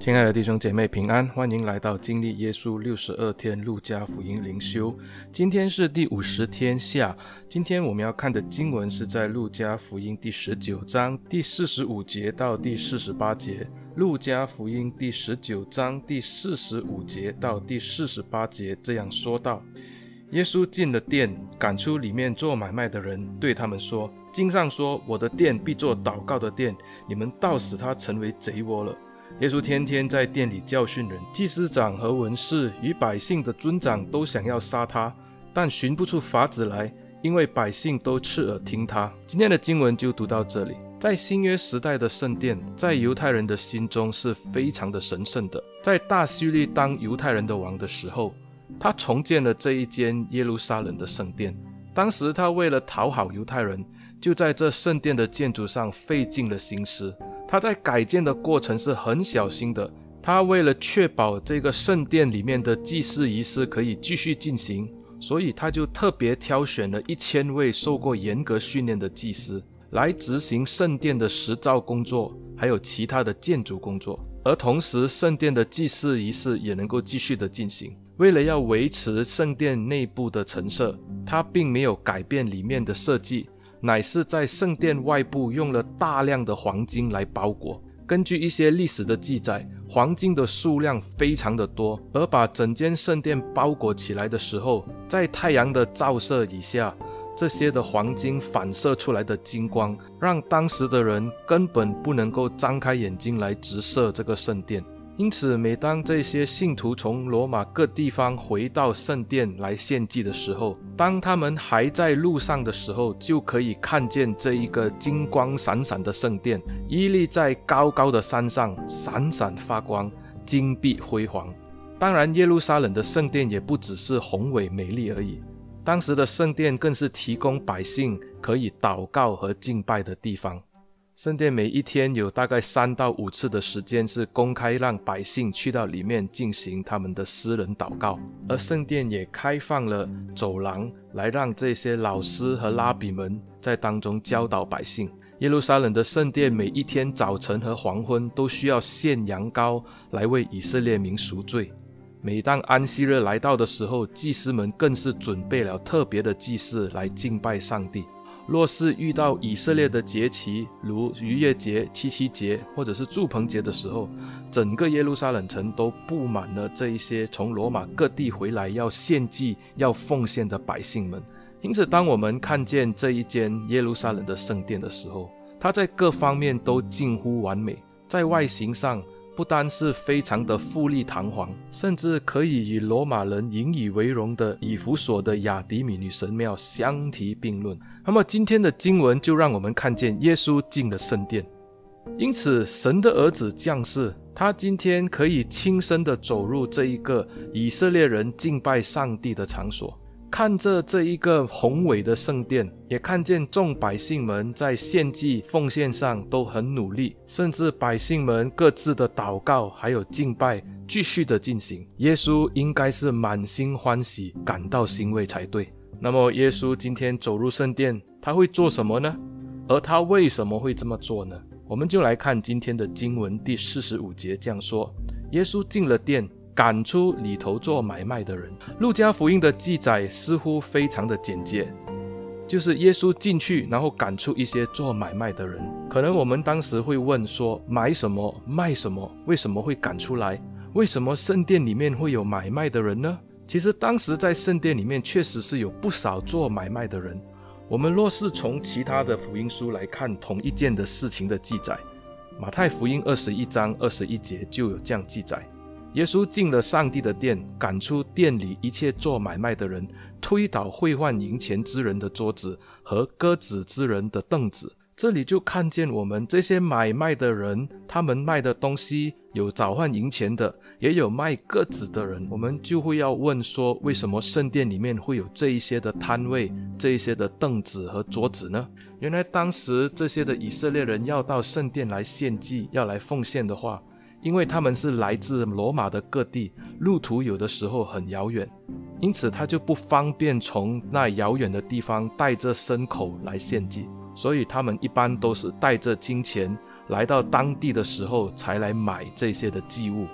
亲爱的弟兄姐妹平安，欢迎来到经历耶稣六十二天路加福音灵修。今天是第五十天下，今天我们要看的经文是在路加福音第十九章第四十五节到第四十八节。路加福音第十九章第四十五节到第四十八节这样说道：耶稣进了店，赶出里面做买卖的人，对他们说：“经上说，我的殿必做祷告的殿，你们倒使它成为贼窝了。”耶稣天天在店里教训人，祭司长和文士与百姓的尊长都想要杀他，但寻不出法子来，因为百姓都侧耳听他。今天的经文就读到这里。在新约时代的圣殿，在犹太人的心中是非常的神圣的。在大希律当犹太人的王的时候，他重建了这一间耶路撒冷的圣殿。当时他为了讨好犹太人，就在这圣殿的建筑上费尽了心思。他在改建的过程是很小心的。他为了确保这个圣殿里面的祭祀仪式可以继续进行，所以他就特别挑选了一千位受过严格训练的祭司来执行圣殿的石造工作，还有其他的建筑工作。而同时，圣殿的祭祀仪式也能够继续的进行。为了要维持圣殿内部的陈设，他并没有改变里面的设计。乃是在圣殿外部用了大量的黄金来包裹。根据一些历史的记载，黄金的数量非常的多，而把整间圣殿包裹起来的时候，在太阳的照射以下，这些的黄金反射出来的金光，让当时的人根本不能够张开眼睛来直射这个圣殿。因此，每当这些信徒从罗马各地方回到圣殿来献祭的时候，当他们还在路上的时候，就可以看见这一个金光闪闪的圣殿，屹立在高高的山上，闪闪发光，金碧辉煌。当然，耶路撒冷的圣殿也不只是宏伟美丽而已，当时的圣殿更是提供百姓可以祷告和敬拜的地方。圣殿每一天有大概三到五次的时间是公开让百姓去到里面进行他们的私人祷告，而圣殿也开放了走廊来让这些老师和拉比们在当中教导百姓。耶路撒冷的圣殿每一天早晨和黄昏都需要献羊羔来为以色列民赎罪。每当安息日来到的时候，祭司们更是准备了特别的祭祀来敬拜上帝。若是遇到以色列的节期，如逾越节、七七节或者是住棚节的时候，整个耶路撒冷城都布满了这一些从罗马各地回来要献祭、要奉献的百姓们。因此，当我们看见这一间耶路撒冷的圣殿的时候，它在各方面都近乎完美，在外形上。不单是非常的富丽堂皇，甚至可以与罗马人引以为荣的以弗所的雅迪米女神庙相提并论。那么今天的经文就让我们看见耶稣进了圣殿，因此神的儿子降世，他今天可以亲身的走入这一个以色列人敬拜上帝的场所。看着这一个宏伟的圣殿，也看见众百姓们在献祭奉献上都很努力，甚至百姓们各自的祷告还有敬拜继续的进行。耶稣应该是满心欢喜，感到欣慰才对。那么，耶稣今天走入圣殿，他会做什么呢？而他为什么会这么做呢？我们就来看今天的经文第四十五节这样说：耶稣进了殿。赶出里头做买卖的人。路加福音的记载似乎非常的简洁，就是耶稣进去，然后赶出一些做买卖的人。可能我们当时会问说：买什么？卖什么？为什么会赶出来？为什么圣殿里面会有买卖的人呢？其实当时在圣殿里面确实是有不少做买卖的人。我们若是从其他的福音书来看同一件的事情的记载，马太福音二十一章二十一节就有这样记载。耶稣进了上帝的殿，赶出殿里一切做买卖的人，推倒兑换银钱之人的桌子和割子之人的凳子。这里就看见我们这些买卖的人，他们卖的东西有找换银钱的，也有卖鸽子的人。我们就会要问说，为什么圣殿里面会有这一些的摊位、这一些的凳子和桌子呢？原来当时这些的以色列人要到圣殿来献祭、要来奉献的话。因为他们是来自罗马的各地，路途有的时候很遥远，因此他就不方便从那遥远的地方带着牲口来献祭，所以他们一般都是带着金钱来到当地的时候才来买这些的祭物。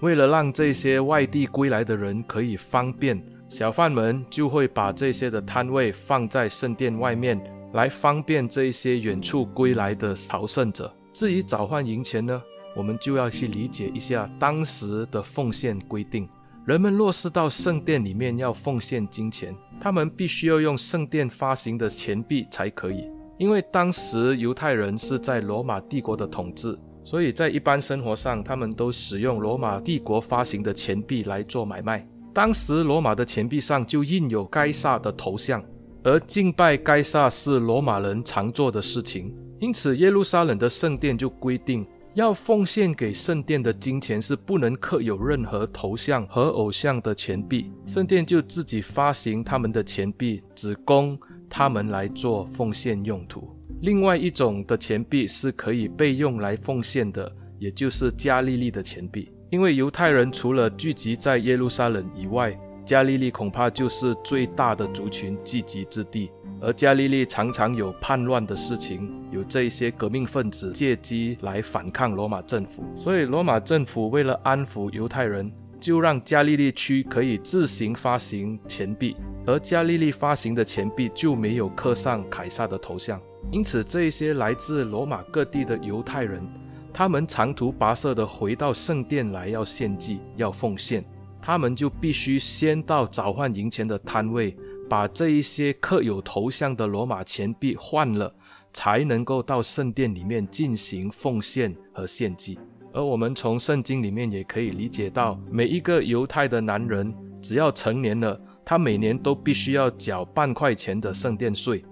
为了让这些外地归来的人可以方便，小贩们就会把这些的摊位放在圣殿外面，来方便这些远处归来的朝圣者。至于早换银钱呢，我们就要去理解一下当时的奉献规定。人们若是到圣殿里面要奉献金钱，他们必须要用圣殿发行的钱币才可以。因为当时犹太人是在罗马帝国的统治，所以在一般生活上，他们都使用罗马帝国发行的钱币来做买卖。当时罗马的钱币上就印有该萨的头像，而敬拜该萨是罗马人常做的事情，因此耶路撒冷的圣殿就规定。要奉献给圣殿的金钱是不能刻有任何头像和偶像的钱币，圣殿就自己发行他们的钱币，只供他们来做奉献用途。另外一种的钱币是可以被用来奉献的，也就是加利利的钱币。因为犹太人除了聚集在耶路撒冷以外，加利利恐怕就是最大的族群聚集之地。而加利利常常有叛乱的事情，有这些革命分子借机来反抗罗马政府，所以罗马政府为了安抚犹太人，就让加利利区可以自行发行钱币，而加利利发行的钱币就没有刻上凯撒的头像。因此，这些来自罗马各地的犹太人，他们长途跋涉地回到圣殿来要献祭、要奉献，他们就必须先到早换银钱的摊位。把这一些刻有头像的罗马钱币换了，才能够到圣殿里面进行奉献和献祭。而我们从圣经里面也可以理解到，每一个犹太的男人只要成年了，他每年都必须要缴半块钱的圣殿税。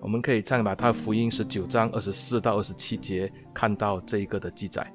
我们可以在马太福音十九章二十四到二十七节看到这一个的记载。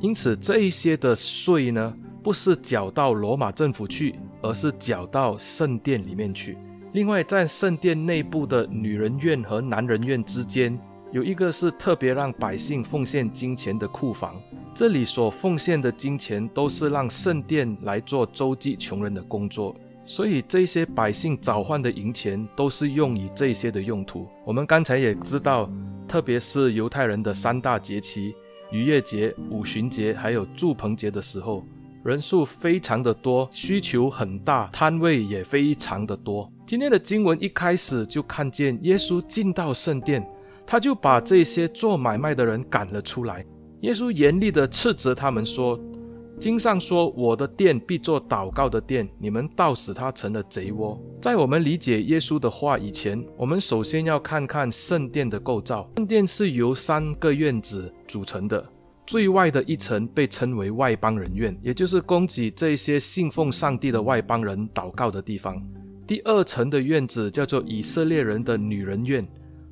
因此，这一些的税呢，不是缴到罗马政府去，而是缴到圣殿里面去。另外，在圣殿内部的女人院和男人院之间，有一个是特别让百姓奉献金钱的库房。这里所奉献的金钱都是让圣殿来做周济穷人的工作，所以这些百姓早换的银钱都是用于这些的用途。我们刚才也知道，特别是犹太人的三大节期——逾越节、五旬节，还有住棚节的时候。人数非常的多，需求很大，摊位也非常的多。今天的经文一开始就看见耶稣进到圣殿，他就把这些做买卖的人赶了出来。耶稣严厉地斥责他们说：“经上说，我的殿必作祷告的殿，你们倒使它成了贼窝。”在我们理解耶稣的话以前，我们首先要看看圣殿的构造。圣殿是由三个院子组成的。最外的一层被称为外邦人院，也就是供给这些信奉上帝的外邦人祷告的地方。第二层的院子叫做以色列人的女人院，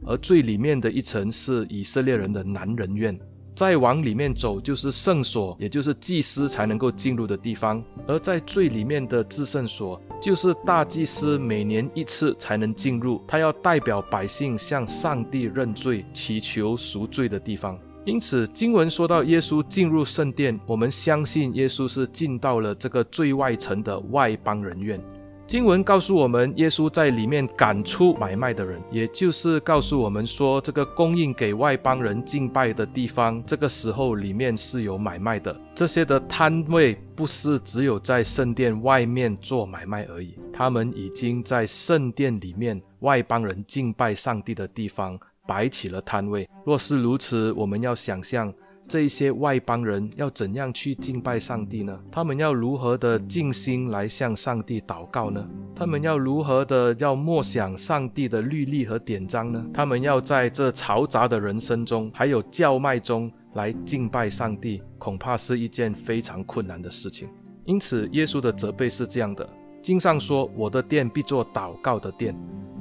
而最里面的一层是以色列人的男人院。再往里面走就是圣所，也就是祭司才能够进入的地方。而在最里面的至圣所，就是大祭司每年一次才能进入，他要代表百姓向上帝认罪、祈求赎罪的地方。因此，经文说到耶稣进入圣殿，我们相信耶稣是进到了这个最外层的外邦人院。经文告诉我们，耶稣在里面赶出买卖的人，也就是告诉我们说，这个供应给外邦人敬拜的地方，这个时候里面是有买卖的。这些的摊位不是只有在圣殿外面做买卖而已，他们已经在圣殿里面外邦人敬拜上帝的地方。摆起了摊位。若是如此，我们要想象这些外邦人要怎样去敬拜上帝呢？他们要如何的静心来向上帝祷告呢？他们要如何的要默想上帝的律例和典章呢？他们要在这嘈杂的人声中，还有叫卖中来敬拜上帝，恐怕是一件非常困难的事情。因此，耶稣的责备是这样的：经上说，我的殿必作祷告的殿。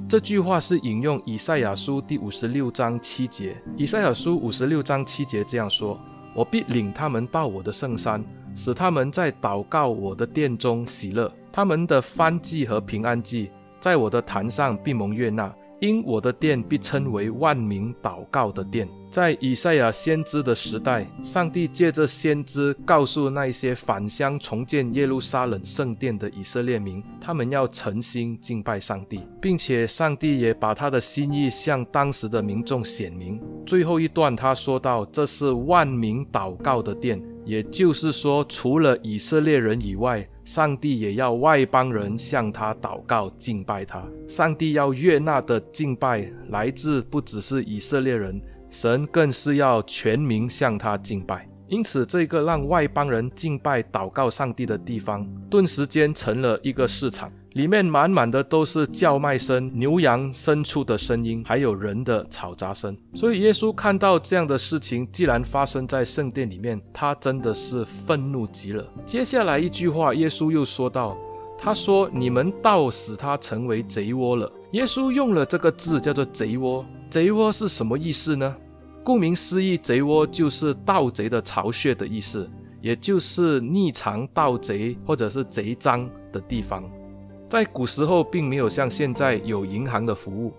这句话是引用以赛亚书第五十六章七节。以赛亚书五十六章七节这样说：“我必领他们到我的圣山，使他们在祷告我的殿中喜乐。他们的燔祭和平安祭，在我的坛上必蒙悦纳，因我的殿必称为万民祷告的殿。在以赛亚先知的时代，上帝借着先知告诉那些返乡重建耶路撒冷圣殿的以色列民，他们要诚心敬拜上帝，并且上帝也把他的心意向当时的民众显明。最后一段他说到：“这是万民祷告的殿。”也就是说，除了以色列人以外，上帝也要外邦人向他祷告敬拜他。上帝要悦纳的敬拜来自不只是以色列人，神更是要全民向他敬拜。因此，这个让外邦人敬拜祷告上帝的地方，顿时间成了一个市场。里面满满的都是叫卖声、牛羊牲畜的声音，还有人的吵杂声。所以耶稣看到这样的事情，既然发生在圣殿里面，他真的是愤怒极了。接下来一句话，耶稣又说道：“他说，你们倒使他成为贼窝了。”耶稣用了这个字，叫做贼窝。贼窝是什么意思呢？顾名思义，贼窝就是盗贼的巢穴的意思，也就是匿藏盗贼或者是贼赃的地方。在古时候，并没有像现在有银行的服务。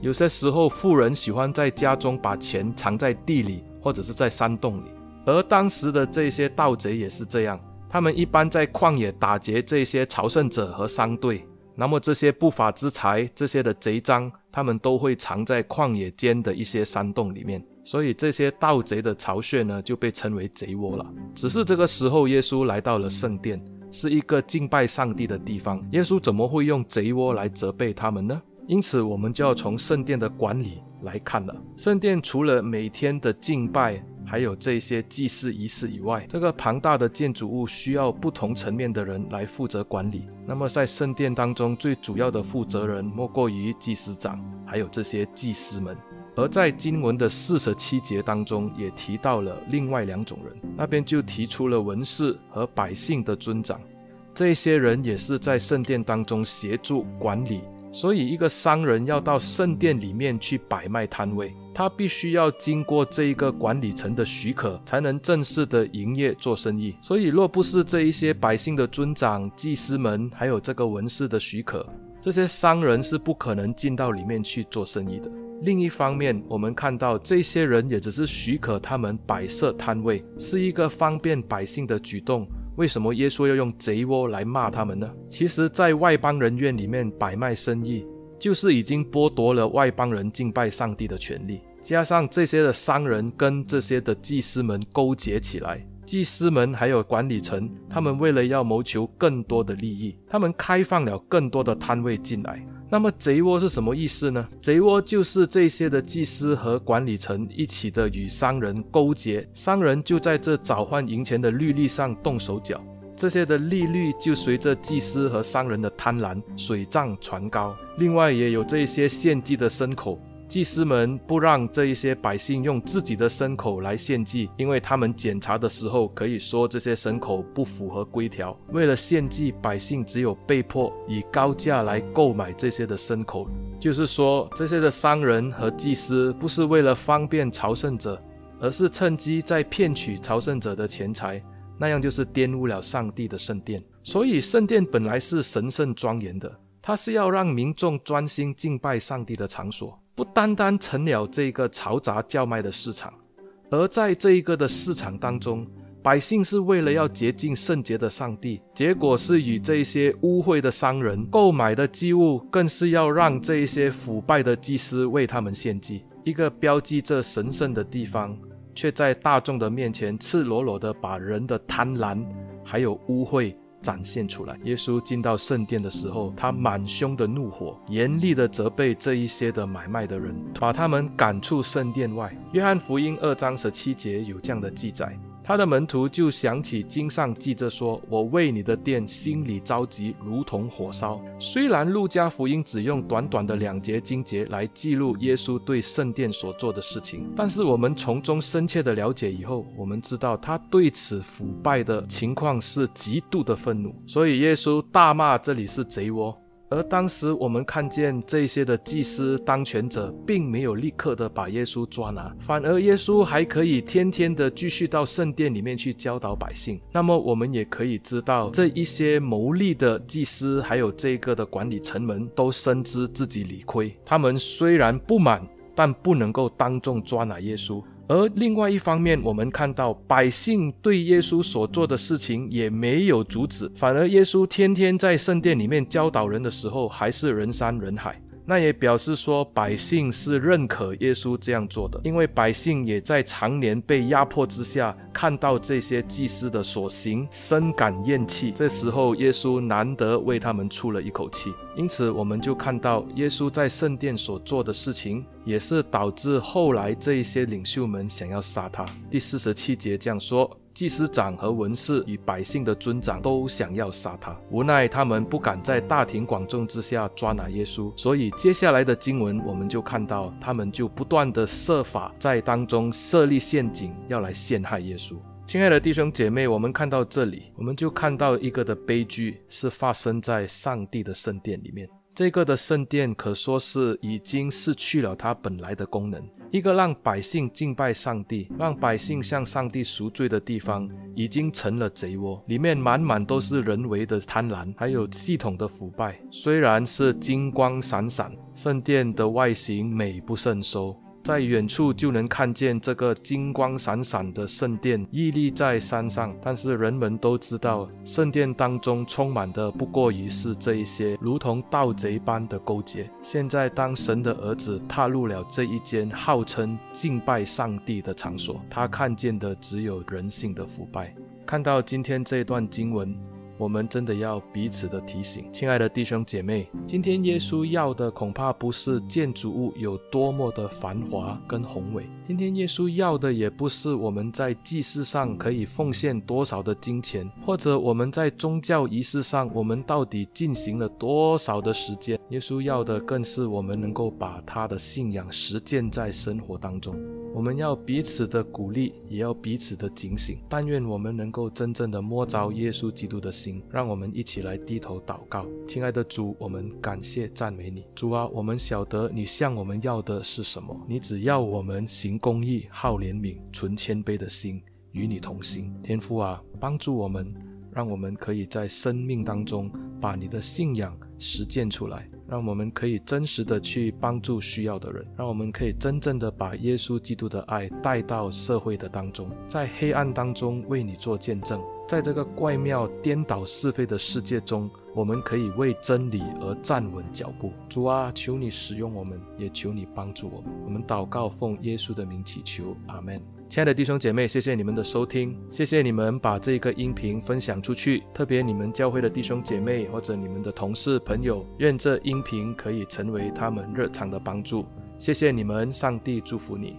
有些时候，富人喜欢在家中把钱藏在地里，或者是在山洞里。而当时的这些盗贼也是这样，他们一般在旷野打劫这些朝圣者和商队。那么这些不法之财，这些的贼赃，他们都会藏在旷野间的一些山洞里面。所以这些盗贼的巢穴呢，就被称为贼窝了。只是这个时候，耶稣来到了圣殿。是一个敬拜上帝的地方，耶稣怎么会用贼窝来责备他们呢？因此，我们就要从圣殿的管理来看了。圣殿除了每天的敬拜，还有这些祭祀仪式以外，这个庞大的建筑物需要不同层面的人来负责管理。那么，在圣殿当中，最主要的负责人莫过于祭司长，还有这些祭司们。而在经文的四十七节当中，也提到了另外两种人，那边就提出了文士和百姓的尊长，这些人也是在圣殿当中协助管理。所以，一个商人要到圣殿里面去摆卖摊位，他必须要经过这一个管理层的许可，才能正式的营业做生意。所以，若不是这一些百姓的尊长、祭司们，还有这个文士的许可，这些商人是不可能进到里面去做生意的。另一方面，我们看到这些人也只是许可他们摆设摊位，是一个方便百姓的举动。为什么耶稣要用贼窝来骂他们呢？其实，在外邦人院里面摆卖生意，就是已经剥夺了外邦人敬拜上帝的权利。加上这些的商人跟这些的祭司们勾结起来。祭司们还有管理层，他们为了要谋求更多的利益，他们开放了更多的摊位进来。那么贼窝是什么意思呢？贼窝就是这些的祭司和管理层一起的与商人勾结，商人就在这找换银钱的利率上动手脚，这些的利率就随着祭司和商人的贪婪水涨船高。另外也有这些献祭的牲口。祭司们不让这一些百姓用自己的牲口来献祭，因为他们检查的时候可以说这些牲口不符合规条。为了献祭，百姓只有被迫以高价来购买这些的牲口。就是说，这些的商人和祭司不是为了方便朝圣者，而是趁机在骗取朝圣者的钱财，那样就是玷污了上帝的圣殿。所以，圣殿本来是神圣庄严的，它是要让民众专心敬拜上帝的场所。不单单成了这个嘈杂叫卖的市场，而在这一个的市场当中，百姓是为了要接近圣洁的上帝，结果是与这些污秽的商人购买的祭物，更是要让这一些腐败的祭司为他们献祭。一个标记着神圣的地方，却在大众的面前赤裸裸的把人的贪婪还有污秽。展现出来。耶稣进到圣殿的时候，他满胸的怒火，严厉的责备这一些的买卖的人，把他们赶出圣殿外。约翰福音二章十七节有这样的记载。他的门徒就想起经上记着说：“我为你的殿心里着急，如同火烧。”虽然路加福音只用短短的两节经节来记录耶稣对圣殿所做的事情，但是我们从中深切的了解以后，我们知道他对此腐败的情况是极度的愤怒。所以耶稣大骂这里是贼窝。而当时我们看见这些的祭司当权者，并没有立刻的把耶稣抓拿，反而耶稣还可以天天的继续到圣殿里面去教导百姓。那么我们也可以知道，这一些牟利的祭司，还有这个的管理层们，都深知自己理亏。他们虽然不满，但不能够当众抓拿耶稣。而另外一方面，我们看到百姓对耶稣所做的事情也没有阻止，反而耶稣天天在圣殿里面教导人的时候，还是人山人海。那也表示说，百姓是认可耶稣这样做的，因为百姓也在常年被压迫之下，看到这些祭司的所行，深感厌弃。这时候，耶稣难得为他们出了一口气。因此，我们就看到耶稣在圣殿所做的事情，也是导致后来这一些领袖们想要杀他。第四十七节这样说。祭司长和文士与百姓的尊长都想要杀他，无奈他们不敢在大庭广众之下抓拿耶稣，所以接下来的经文我们就看到，他们就不断地设法在当中设立陷阱，要来陷害耶稣。亲爱的弟兄姐妹，我们看到这里，我们就看到一个的悲剧是发生在上帝的圣殿里面。这个的圣殿可说是已经失去了它本来的功能，一个让百姓敬拜上帝、让百姓向上帝赎罪的地方，已经成了贼窝，里面满满都是人为的贪婪，还有系统的腐败。虽然是金光闪闪，圣殿的外形美不胜收。在远处就能看见这个金光闪闪的圣殿屹立在山上，但是人们都知道，圣殿当中充满的不过于是这一些如同盗贼般的勾结。现在，当神的儿子踏入了这一间号称敬拜上帝的场所，他看见的只有人性的腐败。看到今天这段经文。我们真的要彼此的提醒，亲爱的弟兄姐妹，今天耶稣要的恐怕不是建筑物有多么的繁华跟宏伟，今天耶稣要的也不是我们在祭祀上可以奉献多少的金钱，或者我们在宗教仪式上我们到底进行了多少的时间。耶稣要的更是我们能够把他的信仰实践在生活当中。我们要彼此的鼓励，也要彼此的警醒。但愿我们能够真正的摸着耶稣基督的心。让我们一起来低头祷告，亲爱的主，我们感谢赞美你，主啊，我们晓得你向我们要的是什么，你只要我们行公义、好怜悯、存谦卑的心，与你同行。天父啊，帮助我们，让我们可以在生命当中把你的信仰实践出来，让我们可以真实的去帮助需要的人，让我们可以真正的把耶稣基督的爱带到社会的当中，在黑暗当中为你做见证。在这个怪妙颠倒是非的世界中，我们可以为真理而站稳脚步。主啊，求你使用我们，也求你帮助我们。我们祷告，奉耶稣的名祈求，阿门。亲爱的弟兄姐妹，谢谢你们的收听，谢谢你们把这个音频分享出去，特别你们教会的弟兄姐妹或者你们的同事朋友，愿这音频可以成为他们日常的帮助。谢谢你们，上帝祝福你。